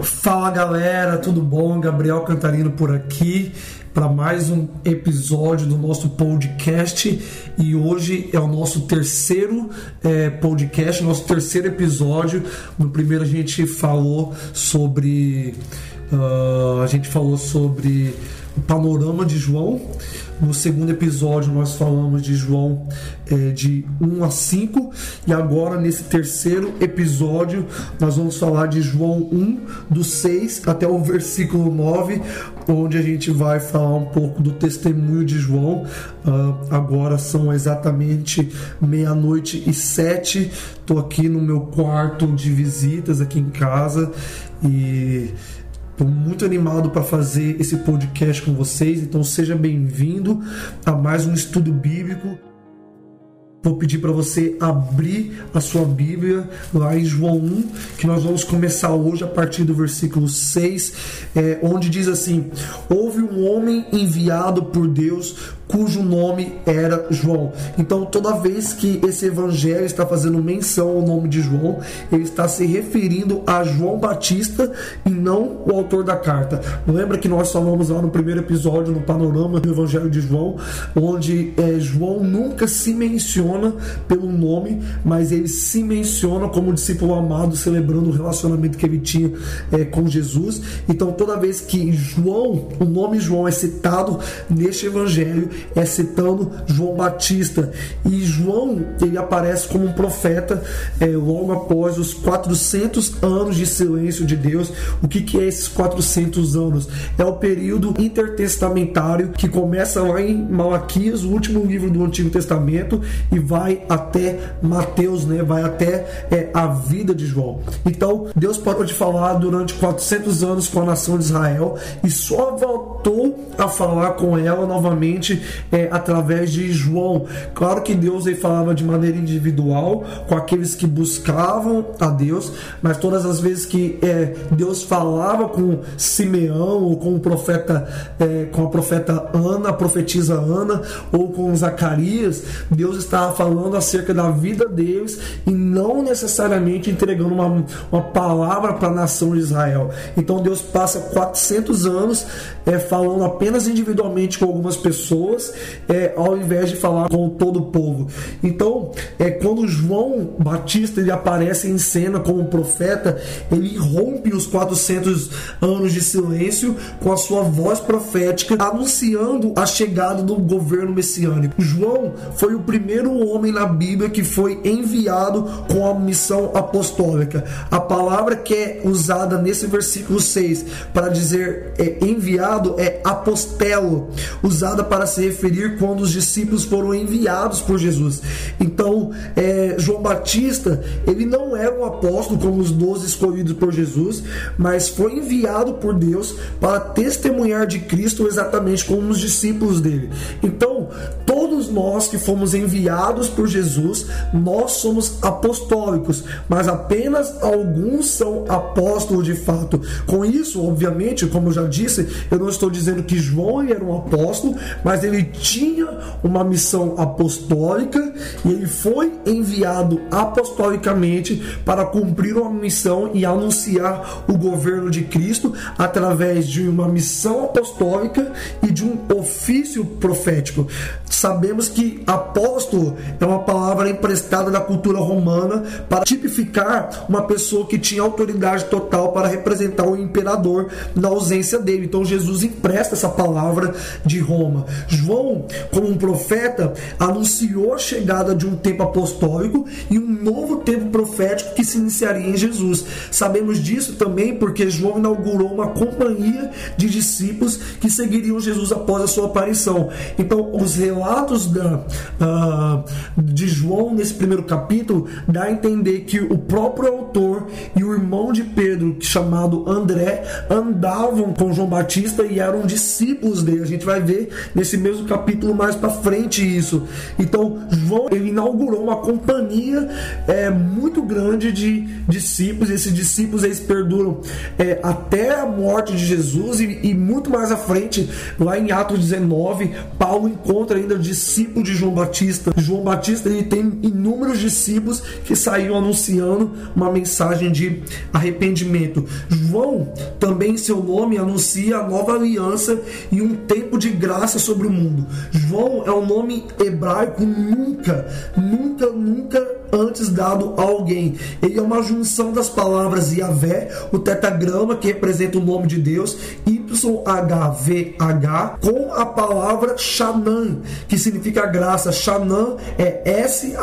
Fala galera, tudo bom? Gabriel Cantarino por aqui para mais um episódio do nosso podcast e hoje é o nosso terceiro é, podcast, nosso terceiro episódio. No primeiro a gente falou sobre uh, a gente falou sobre o panorama de João. No segundo episódio, nós falamos de João é, de 1 a 5, e agora nesse terceiro episódio, nós vamos falar de João 1, do 6 até o versículo 9, onde a gente vai falar um pouco do testemunho de João. Uh, agora são exatamente meia-noite e sete. Estou aqui no meu quarto de visitas, aqui em casa, e Estou muito animado para fazer esse podcast com vocês, então seja bem-vindo a mais um estudo bíblico. Vou pedir para você abrir a sua Bíblia lá em João 1, que nós vamos começar hoje a partir do versículo 6, é, onde diz assim: Houve um homem enviado por Deus cujo nome era João. Então, toda vez que esse evangelho está fazendo menção ao nome de João, ele está se referindo a João Batista e não o autor da carta. Lembra que nós falamos lá no primeiro episódio, no panorama do evangelho de João, onde é, João nunca se menciona pelo nome, mas ele se menciona como discípulo amado, celebrando o relacionamento que ele tinha é, com Jesus. Então, toda vez que João, o nome João é citado neste evangelho, é citando João Batista. E João ele aparece como um profeta é, logo após os 400 anos de silêncio de Deus. O que, que é esses 400 anos? É o período intertestamentário que começa lá em Malaquias, o último livro do Antigo Testamento, e vai até Mateus, né? vai até é, a vida de João. Então, Deus parou de falar durante 400 anos com a nação de Israel e só voltou a falar com ela novamente é, através de João. Claro que Deus ele falava de maneira individual com aqueles que buscavam a Deus, mas todas as vezes que é, Deus falava com Simeão ou com o profeta, é, com a profeta Ana, a profetisa Ana, ou com Zacarias, Deus estava falando acerca da vida deles e não necessariamente entregando uma, uma palavra para a nação de Israel. Então Deus passa 400 anos é, falando apenas individualmente com algumas pessoas é, ao invés de falar com todo o povo. Então, é, quando João Batista ele aparece em cena como profeta, ele rompe os 400 anos de silêncio com a sua voz profética, anunciando a chegada do governo messiânico. João foi o primeiro homem na Bíblia que foi enviado com a missão apostólica. A palavra que é usada nesse versículo 6 para dizer é, enviado é apostelo, usada para se referir quando os discípulos foram enviados por Jesus. Então, é, João Batista, ele não era um apóstolo como os doze escolhidos por Jesus, mas foi enviado por Deus para testemunhar de Cristo exatamente como os discípulos dele. Então, todos nós que fomos enviados por Jesus, nós somos apostólicos, mas apenas alguns são apóstolos de fato. Com isso, obviamente, como eu já disse, eu não estou dizendo que João era um apóstolo, mas ele tinha uma missão apostólica e ele foi enviado apostolicamente para cumprir uma missão e anunciar o governo de Cristo através de uma missão apostólica e de um ofício profético. Sabemos que apóstolo é uma palavra emprestada da cultura romana para tipificar uma pessoa que tinha autoridade total para representar o imperador na ausência dele. Então Jesus empresta essa palavra de Roma. João, como um profeta, anunciou a chegada de um tempo apostólico e um novo tempo profético que se iniciaria em Jesus. Sabemos disso também porque João inaugurou uma companhia de discípulos que seguiriam Jesus após a sua aparição. Então, os relatos da, uh, de João nesse primeiro capítulo dá a entender que o próprio autor e o irmão de Pedro, chamado André, andavam com João Batista e eram discípulos dele. A gente vai ver nesse mesmo capítulo mais para frente isso. Então, João ele inaugurou uma companhia é, muito grande de discípulos. Esses discípulos eles perduram é, até a morte de Jesus e, e, muito mais à frente, lá em Atos 19, Paulo encontra ainda discípulos discípulo de João Batista. João Batista ele tem inúmeros discípulos que saíam anunciando uma mensagem de arrependimento. João também em seu nome anuncia a nova aliança e um tempo de graça sobre o mundo. João é um nome hebraico nunca, nunca, nunca antes dado a alguém. Ele é uma junção das palavras Yahvé, o tetagrama que representa o nome de Deus, YHVH, com a palavra Shanã, que significa graça. Shanã é S-H-A-N-A-N.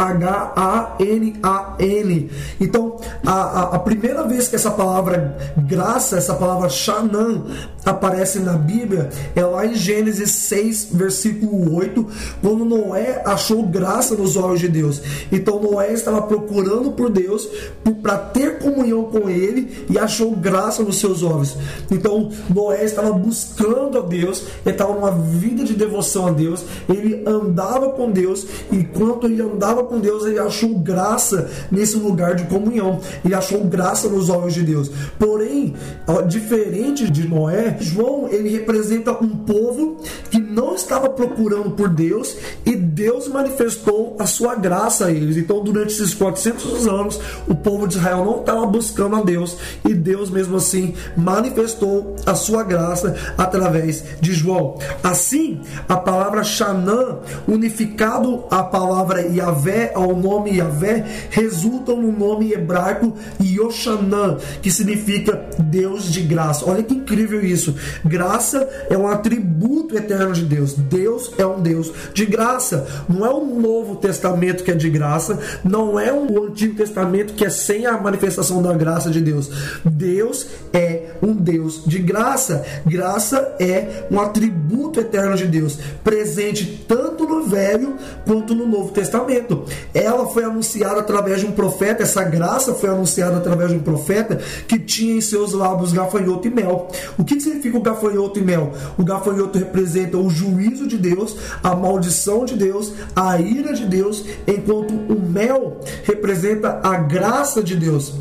Então, a, a, a, primeira vez que essa palavra graça, essa palavra Shanã, aparece na Bíblia é lá em Gênesis 6, versículo 8, quando Noé achou graça nos olhos de Deus. Então, Noé estava procurando por Deus para ter comunhão com Ele e achou graça nos seus olhos. Então Noé estava buscando a Deus, ele estava numa vida de devoção a Deus, ele andava com Deus e enquanto ele andava com Deus, ele achou graça nesse lugar de comunhão, ele achou graça nos olhos de Deus. Porém, diferente de Noé, João ele representa um povo que não estava procurando por Deus e Deus manifestou a sua graça a eles. Então, durante esses 400 anos, o povo de Israel não estava buscando a Deus e Deus, mesmo assim, manifestou a sua graça através de João. Assim, a palavra Xanã, unificado à palavra Yahvé, ao nome Yahvé, resulta no nome hebraico Yoshanã, que significa Deus de graça. Olha que incrível isso. Graça é um atributo eterno de Deus. Deus é um Deus de graça. Não é o Novo Testamento que é de graça, não é o Antigo Testamento que é sem a manifestação da graça de Deus. Deus é um Deus de graça. Graça é um atributo eterno de Deus, presente tanto no Velho quanto no Novo Testamento. Ela foi anunciada através de um profeta, essa graça foi anunciada através de um profeta que tinha em seus lábios gafanhoto e mel. O que significa o gafanhoto e mel? O gafanhoto representa o juízo de Deus, a maldição de Deus, a ira de Deus, enquanto o mel representa a graça de Deus.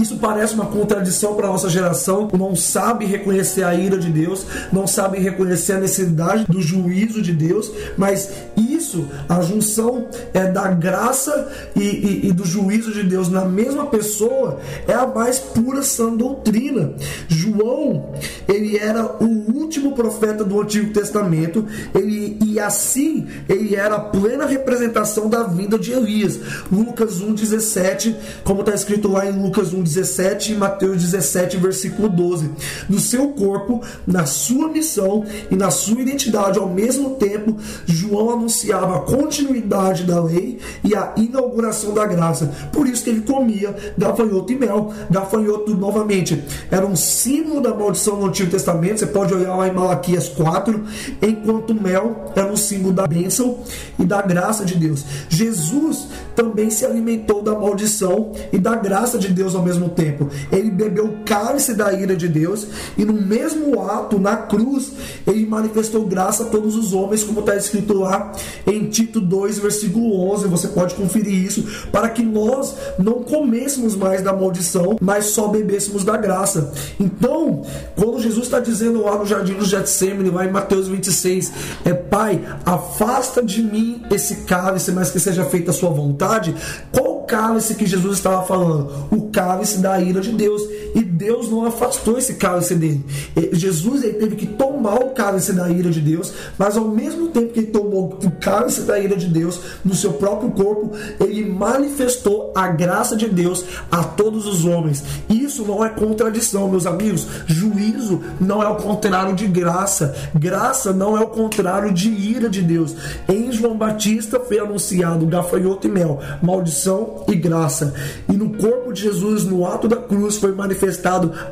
Isso parece uma contradição para a nossa geração, não sabe reconhecer a ira de Deus, não sabe reconhecer a necessidade do juízo de Deus, mas isso, a junção é da graça e, e, e do juízo de Deus na mesma pessoa, é a mais pura sã doutrina. João, ele era o último profeta do Antigo Testamento, ele, e assim ele era a plena representação da vida de Elias. Lucas 1,17, como está escrito lá em Lucas 1,17. 17 e Mateus 17, versículo 12. No seu corpo, na sua missão e na sua identidade ao mesmo tempo, João anunciava a continuidade da lei e a inauguração da graça. Por isso que ele comia gafanhoto e mel. Gafanhoto, novamente, era um símbolo da maldição no Antigo Testamento. Você pode olhar lá em Malaquias 4, enquanto mel era um símbolo da bênção e da graça de Deus. Jesus também se alimentou da maldição e da graça de Deus ao mesmo mesmo tempo. Ele bebeu o cálice da ira de Deus e no mesmo ato, na cruz, ele manifestou graça a todos os homens, como está escrito lá em Tito 2, versículo 11. Você pode conferir isso, para que nós não comêssemos mais da maldição, mas só bebêssemos da graça. Então, quando Jesus está dizendo lá no jardim do Getsemane, lá em Mateus 26, é Pai, afasta de mim esse cálice, mas que seja feita a sua vontade. Qual cálice que Jesus estava falando, o cálice da ira de Deus. E Deus não afastou esse cálice dele. Jesus ele teve que tomar o cálice da ira de Deus, mas ao mesmo tempo que ele tomou o cálice da ira de Deus no seu próprio corpo, ele manifestou a graça de Deus a todos os homens. Isso não é contradição, meus amigos. Juízo não é o contrário de graça. Graça não é o contrário de ira de Deus. Em João Batista foi anunciado gafanhoto e mel, maldição e graça. E no corpo de Jesus, no ato da cruz, foi manifestado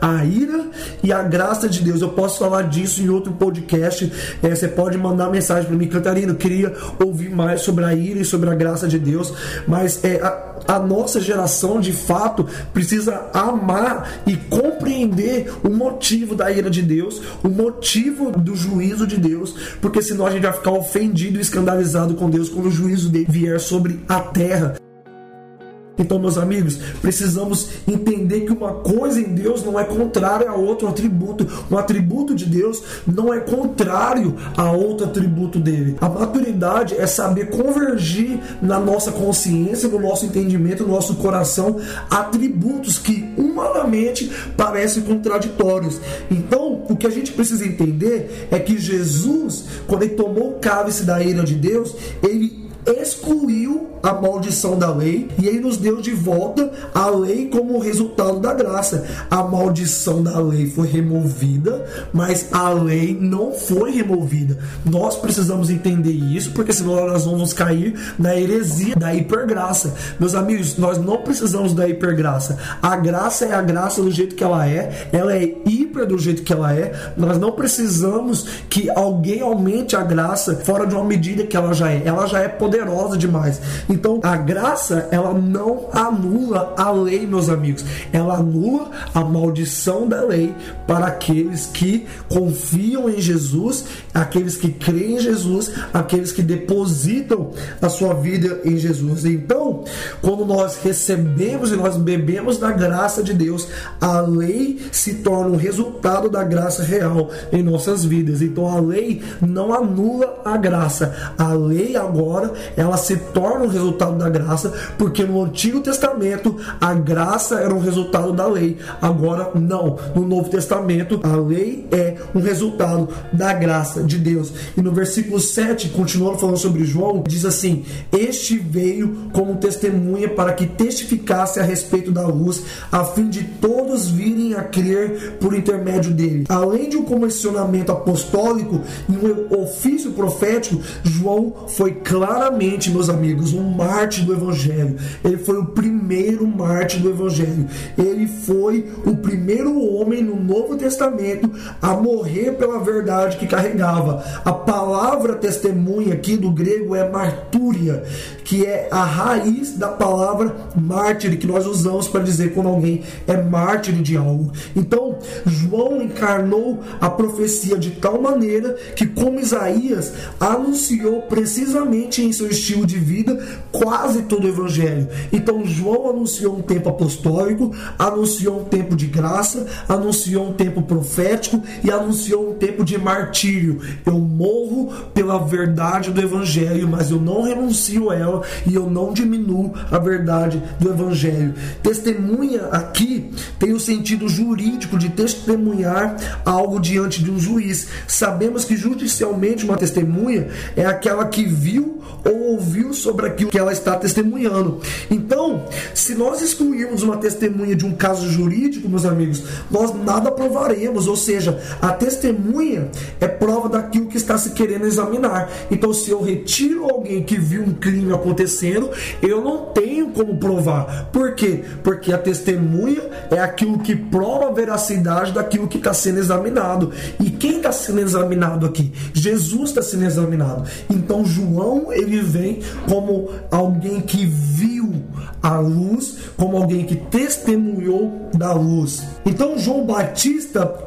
a ira e a graça de Deus. Eu posso falar disso em outro podcast. É, você pode mandar mensagem para mim, Cantarino. Eu queria ouvir mais sobre a ira e sobre a graça de Deus. Mas é, a, a nossa geração, de fato, precisa amar e compreender o motivo da ira de Deus, o motivo do juízo de Deus, porque senão a gente vai ficar ofendido e escandalizado com Deus quando o juízo dele vier sobre a terra. Então, meus amigos, precisamos entender que uma coisa em Deus não é contrária a outro atributo. Um atributo de Deus não é contrário a outro atributo dele. A maturidade é saber convergir na nossa consciência, no nosso entendimento, no nosso coração, atributos que humanamente parecem contraditórios. Então, o que a gente precisa entender é que Jesus, quando ele tomou o cálice da ira de Deus, ele excluiu a maldição da lei e ele nos deu de volta a lei como resultado da graça. A maldição da lei foi removida, mas a lei não foi removida. Nós precisamos entender isso, porque senão nós vamos cair na heresia da hipergraça. Meus amigos, nós não precisamos da hipergraça. A graça é a graça do jeito que ela é, ela é hiper do jeito que ela é. Nós não precisamos que alguém aumente a graça fora de uma medida que ela já é. Ela já é poderosa demais. Então, a graça, ela não anula a lei, meus amigos. Ela anula a maldição da lei para aqueles que confiam em Jesus, aqueles que creem em Jesus, aqueles que depositam a sua vida em Jesus. Então, quando nós recebemos e nós bebemos da graça de Deus, a lei se torna um resultado da graça real em nossas vidas. Então, a lei não anula a graça. A lei agora, ela se torna resultado resultado da graça, porque no Antigo Testamento a graça era um resultado da lei. Agora não. No Novo Testamento a lei é um resultado da graça de Deus. E no versículo 7, continuando falando sobre João, diz assim: Este veio como testemunha para que testificasse a respeito da luz, a fim de todos virem a crer por intermédio dele. Além de um comissionamento apostólico e um ofício profético, João foi claramente, meus amigos, um mártir do Evangelho. Ele foi o primeiro mártir do Evangelho. Ele foi o primeiro homem no Novo Testamento a morrer pela verdade que carregava. A palavra testemunha aqui do grego é martúria, que é a raiz da palavra mártir que nós usamos para dizer quando alguém é mártir de algo. Então, João encarnou a profecia de tal maneira que, como Isaías anunciou precisamente em seu estilo de vida, quase todo o evangelho. Então João anunciou um tempo apostólico, anunciou um tempo de graça, anunciou um tempo profético e anunciou um tempo de martírio. Eu morro pela verdade do evangelho, mas eu não renuncio a ela e eu não diminuo a verdade do evangelho. Testemunha aqui tem o sentido jurídico de testemunhar algo diante de um juiz. Sabemos que judicialmente uma testemunha é aquela que viu ou ouviu sobre aquilo que ela está testemunhando. Então, se nós excluirmos uma testemunha de um caso jurídico, meus amigos, nós nada provaremos, ou seja, a testemunha é prova daquilo que está se querendo examinar. Então, se eu retiro alguém que viu um crime acontecendo, eu não tenho como provar. Por quê? Porque a testemunha é aquilo que prova a veracidade daquilo que está sendo examinado. E quem está sendo examinado aqui? Jesus está sendo examinado. Então, João ele vem como alguém que viu a luz, como alguém que testemunhou da luz. Então João Batista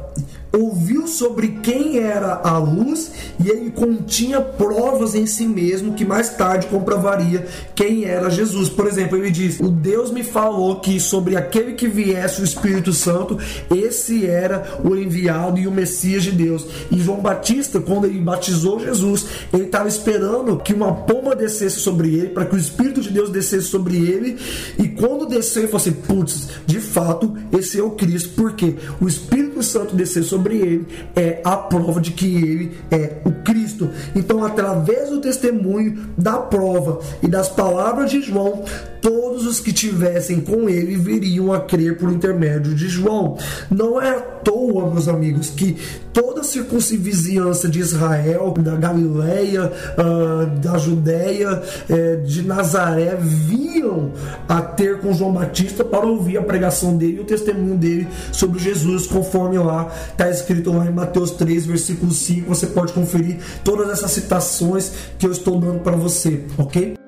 ouviu sobre quem era a luz e ele continha provas em si mesmo que mais tarde comprovaria quem era Jesus. Por exemplo, ele diz: O Deus me falou que sobre aquele que viesse o Espírito Santo, esse era o enviado e o Messias de Deus. E João Batista, quando ele batizou Jesus, ele estava esperando que uma pomba descesse sobre ele, para que o Espírito de Deus descesse sobre ele. E quando desceu, ele falou assim: Putz, de fato, esse é o Cristo, porque o Espírito Santo desceu sobre sobre ele é a prova de que ele é o Cristo. Então, através do testemunho, da prova e das palavras de João, todos os que tivessem com ele viriam a crer por intermédio de João. Não é à toa, meus amigos, que toda a circunvizinhança de Israel, da Galileia, uh, da Judéia, uh, de Nazaré, viam a ter com João Batista para ouvir a pregação dele e o testemunho dele sobre Jesus, conforme lá está escrito lá em Mateus 3, versículo 5. Você pode conferir todas essas citações que eu estou dando para você, ok?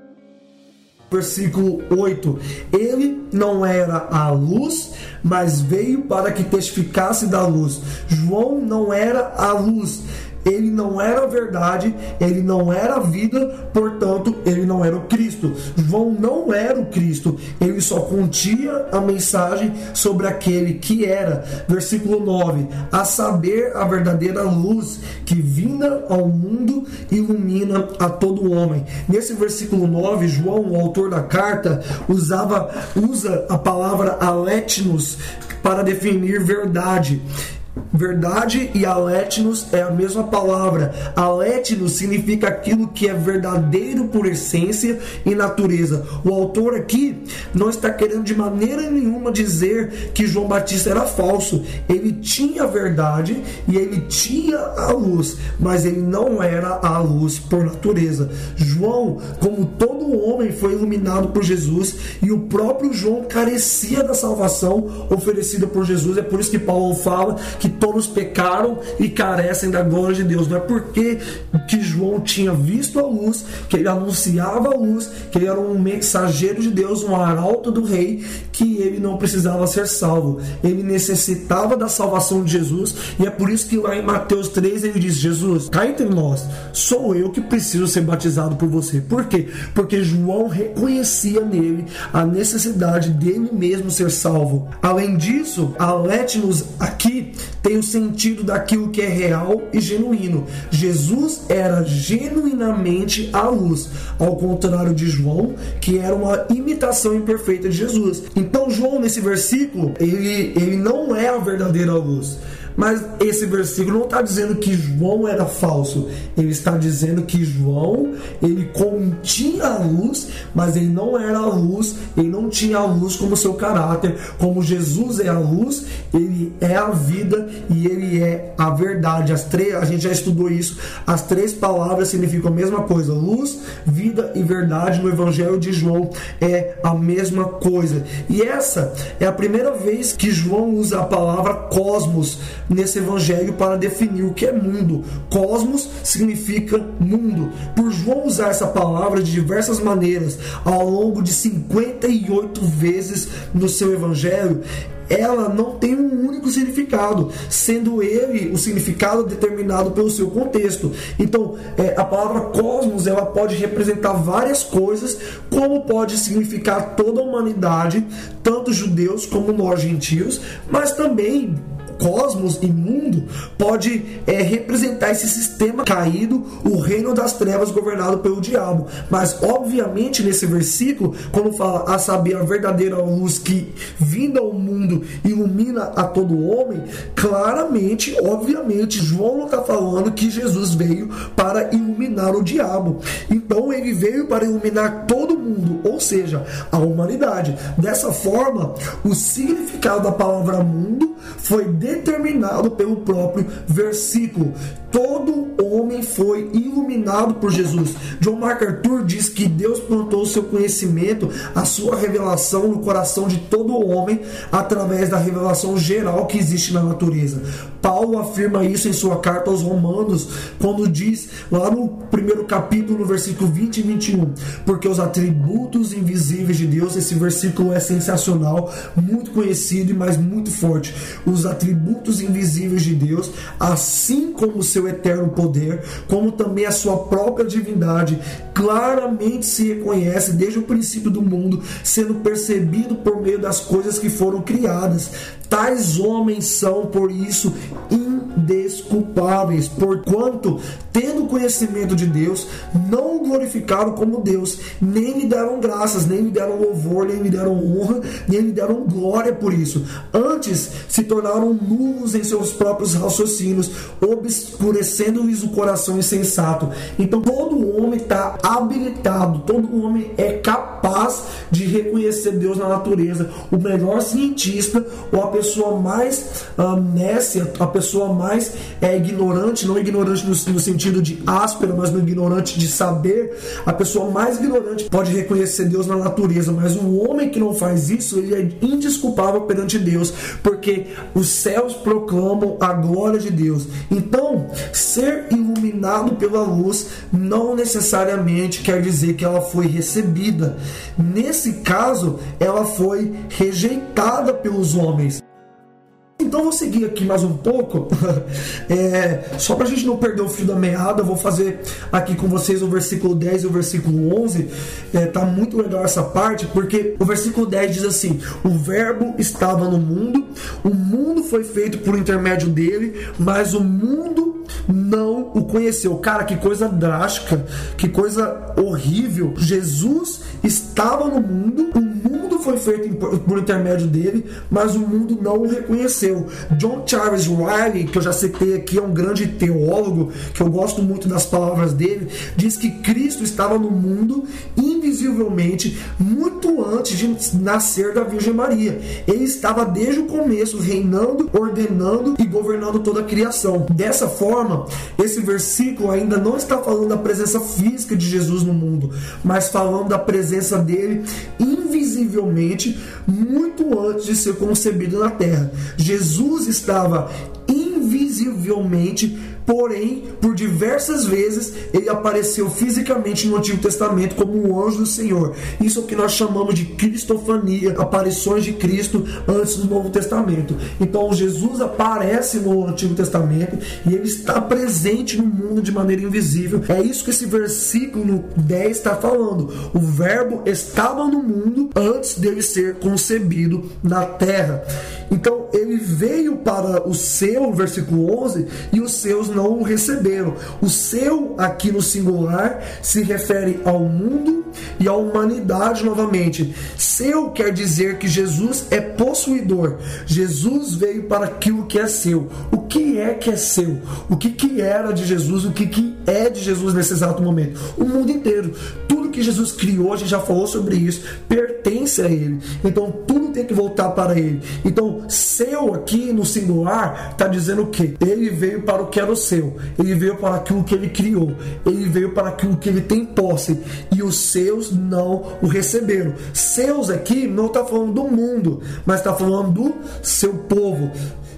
versículo 8: Ele não era a luz, mas veio para que testificasse da luz. João não era a luz, ele não era a verdade, ele não era a vida, portanto, ele não era o Cristo. João não era o Cristo, ele só continha a mensagem sobre aquele que era. Versículo 9: A saber, a verdadeira luz que vinda ao mundo ilumina a todo homem. Nesse versículo 9, João, o autor da carta, usava usa a palavra aletnos para definir verdade. Verdade e aletnos é a mesma palavra. Aletnos significa aquilo que é verdadeiro por essência e natureza. O autor aqui não está querendo de maneira nenhuma dizer que João Batista era falso. Ele tinha a verdade e ele tinha a luz, mas ele não era a luz por natureza. João, como todo homem, foi iluminado por Jesus e o próprio João carecia da salvação oferecida por Jesus. É por isso que Paulo fala que todos pecaram e carecem da glória de Deus. Não é porque que João tinha visto a luz, que ele anunciava a luz, que ele era um mensageiro de Deus, um arauto do rei, que ele não precisava ser salvo. Ele necessitava da salvação de Jesus, e é por isso que lá em Mateus 3 ele diz: Jesus, cá entre nós, sou eu que preciso ser batizado por você. Por quê? Porque João reconhecia nele a necessidade dele mesmo ser salvo. Além disso, a Letnos aqui tem o sentido daquilo que é real e genuíno. Jesus era genuinamente a luz, ao contrário de João, que era uma imitação imperfeita de Jesus. Então, João, nesse versículo, ele, ele não é a verdadeira luz. Mas esse versículo não está dizendo que João era falso. Ele está dizendo que João ele continha a luz, mas ele não era a luz. Ele não tinha a luz como seu caráter. Como Jesus é a luz, ele é a vida e ele é a verdade. As três, a gente já estudou isso. As três palavras significam a mesma coisa: luz, vida e verdade. No Evangelho de João é a mesma coisa. E essa é a primeira vez que João usa a palavra cosmos nesse evangelho para definir o que é mundo. Cosmos significa mundo. Por João usar essa palavra de diversas maneiras ao longo de 58 vezes no seu evangelho, ela não tem um único significado, sendo ele o significado determinado pelo seu contexto. Então, é, a palavra cosmos ela pode representar várias coisas, como pode significar toda a humanidade, tanto judeus como nós gentios, mas também cosmos e mundo pode é, representar esse sistema caído, o reino das trevas governado pelo diabo. Mas, obviamente, nesse versículo, quando fala a saber a verdadeira luz que vinda ao mundo ilumina a todo homem, claramente, obviamente, João não está falando que Jesus veio para iluminar o diabo. Então, ele veio para iluminar todo mundo, ou seja, a humanidade. Dessa forma, o significado da palavra mundo foi determinado pelo próprio versículo. Todo homem foi iluminado por Jesus. John MacArthur diz que Deus plantou o seu conhecimento, a sua revelação no coração de todo homem através da revelação geral que existe na natureza. Paulo afirma isso em sua carta aos Romanos, quando diz lá no primeiro capítulo, no versículo 20 e 21, porque os atributos invisíveis de Deus, esse versículo é sensacional, muito conhecido e mais muito forte. Os atributos invisíveis de Deus, assim como o seu eterno poder, como também a sua própria divindade, claramente se reconhece desde o princípio do mundo, sendo percebido por meio das coisas que foram criadas. Tais homens são, por isso, indesculpáveis, porquanto, tendo conhecimento de Deus, não o glorificaram como Deus, nem lhe deram graças, nem lhe deram louvor, nem lhe deram honra, nem lhe deram glória por isso. Antes se tornaram nulos em seus próprios raciocínios, obscurecendo-lhes o coração insensato. Então todo homem está habilitado, todo homem é capaz de reconhecer Deus na natureza. O melhor cientista ou a pessoa mais amnésia, a pessoa mais é, ignorante, não ignorante no, no sentido de áspera, mas no ignorante de saber, a pessoa mais ignorante pode reconhecer Deus na natureza, mas um homem que não faz isso, ele é indesculpável perante Deus, porque os céus proclamam a glória de Deus. Então, ser iluminado pela luz não necessariamente quer dizer que ela foi recebida. Nesse caso, ela foi rejeitada pelos homens. Então vou seguir aqui mais um pouco, é, só para a gente não perder o fio da meada, vou fazer aqui com vocês o versículo 10 e o versículo 11. É, tá muito legal essa parte, porque o versículo 10 diz assim: O Verbo estava no mundo, o mundo foi feito por intermédio dele, mas o mundo não o conheceu. Cara, que coisa drástica, que coisa horrível. Jesus estava no mundo, o mundo foi feito por intermédio dele, mas o mundo não o reconheceu. John Charles Riley, que eu já citei aqui, é um grande teólogo, que eu gosto muito das palavras dele, diz que Cristo estava no mundo invisivelmente muito antes de nascer da Virgem Maria. Ele estava desde o começo reinando, ordenando e governando toda a criação. Dessa forma, esse versículo ainda não está falando da presença física de Jesus no mundo, mas falando da presença dele invisivelmente muito antes de ser concebido na terra. Jesus estava invisivelmente Porém, por diversas vezes, ele apareceu fisicamente no Antigo Testamento como um anjo do Senhor. Isso é o que nós chamamos de cristofania, aparições de Cristo antes do Novo Testamento. Então, Jesus aparece no Antigo Testamento e ele está presente no mundo de maneira invisível. É isso que esse versículo 10 está falando. O Verbo estava no mundo antes dele ser concebido na terra. Então, ele veio para o seu, versículo 11, e os seus não o receberam. O seu, aqui no singular, se refere ao mundo e à humanidade novamente. Seu quer dizer que Jesus é possuidor. Jesus veio para aquilo que é seu. O que é que é seu? O que, que era de Jesus? O que, que é de Jesus nesse exato momento? O mundo inteiro. Tudo que Jesus criou, a gente já falou sobre isso, pertence a Ele. Então tudo tem que voltar para Ele. Então, seu aqui no singular está dizendo o quê? Ele veio para o que era o seu, ele veio para aquilo que ele criou, ele veio para aquilo que ele tem posse, e os seus não o receberam. Seus aqui não está falando do mundo, mas está falando do seu povo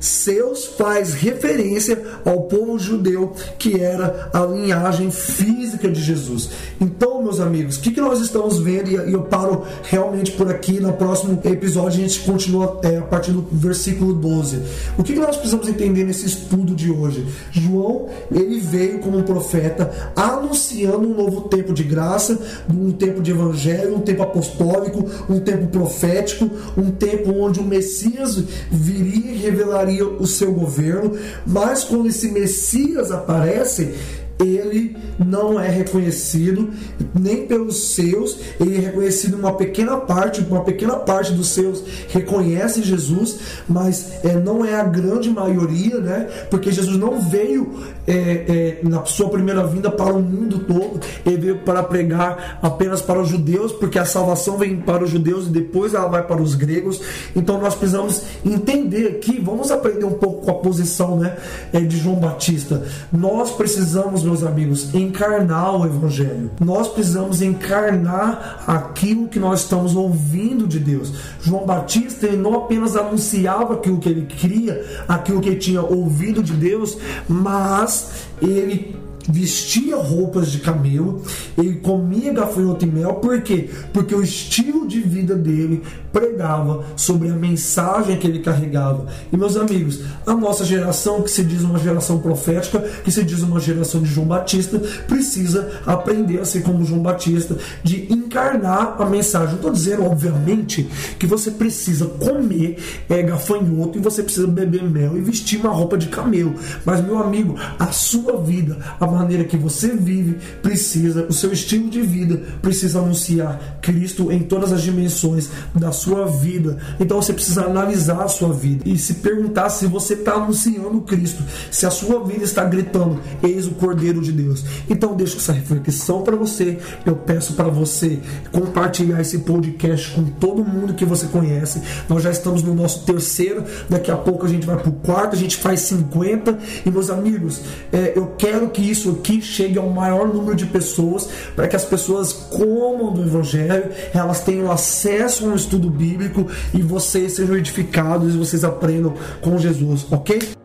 seus faz referência ao povo judeu que era a linhagem física de Jesus. Então, meus amigos, o que, que nós estamos vendo? E eu paro realmente por aqui. No próximo episódio, a gente continua é, a partir do versículo 12. O que, que nós precisamos entender nesse estudo de hoje? João, ele veio como um profeta anunciando um novo tempo de graça, um tempo de evangelho, um tempo apostólico, um tempo profético, um tempo onde o Messias viria e revelaria o seu governo, mas quando esse Messias aparece, ele não é reconhecido nem pelos seus, ele é reconhecido uma pequena parte, uma pequena parte dos seus reconhece Jesus, mas é, não é a grande maioria, né? Porque Jesus não veio é, é, na sua primeira vinda para o mundo todo, ele veio para pregar apenas para os judeus, porque a salvação vem para os judeus e depois ela vai para os gregos. Então nós precisamos entender aqui, vamos aprender um pouco com a posição, né, é, de João Batista. Nós precisamos meus amigos, encarnar o Evangelho. Nós precisamos encarnar aquilo que nós estamos ouvindo de Deus. João Batista ele não apenas anunciava aquilo que ele queria, aquilo que ele tinha ouvido de Deus, mas ele vestia roupas de camelo, ele comia gafanhoto e mel, por quê? Porque o estilo de vida dele pregava sobre a mensagem que ele carregava. E meus amigos, a nossa geração, que se diz uma geração profética, que se diz uma geração de João Batista, precisa aprender a ser como João Batista, de encarnar a mensagem. Não estou dizendo, obviamente, que você precisa comer é, gafanhoto e você precisa beber mel e vestir uma roupa de camelo. Mas, meu amigo, a sua vida, a maneira que você vive precisa, o seu estilo de vida precisa anunciar Cristo em todas as dimensões da sua vida. Então você precisa analisar a sua vida e se perguntar se você está anunciando Cristo, se a sua vida está gritando: Eis o Cordeiro de Deus. Então deixo essa reflexão para você. Eu peço para você compartilhar esse podcast com todo mundo que você conhece. Nós já estamos no nosso terceiro, daqui a pouco a gente vai para o quarto, a gente faz 50. E meus amigos, é, eu quero que isso aqui chegue ao maior número de pessoas, para que as pessoas comam do Evangelho, elas tenham acesso a um estudo bíblico e vocês sejam edificados e vocês aprendam com Jesus, ok?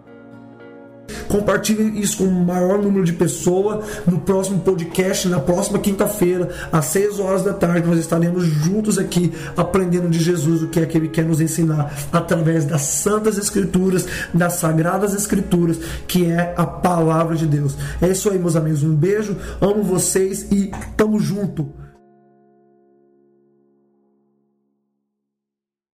Compartilhe isso com o maior número de pessoas. No próximo podcast, na próxima quinta-feira, às 6 horas da tarde, nós estaremos juntos aqui aprendendo de Jesus o que é que ele quer nos ensinar através das Santas Escrituras, das Sagradas Escrituras, que é a palavra de Deus. É isso aí, meus amigos. Um beijo, amo vocês e tamo junto.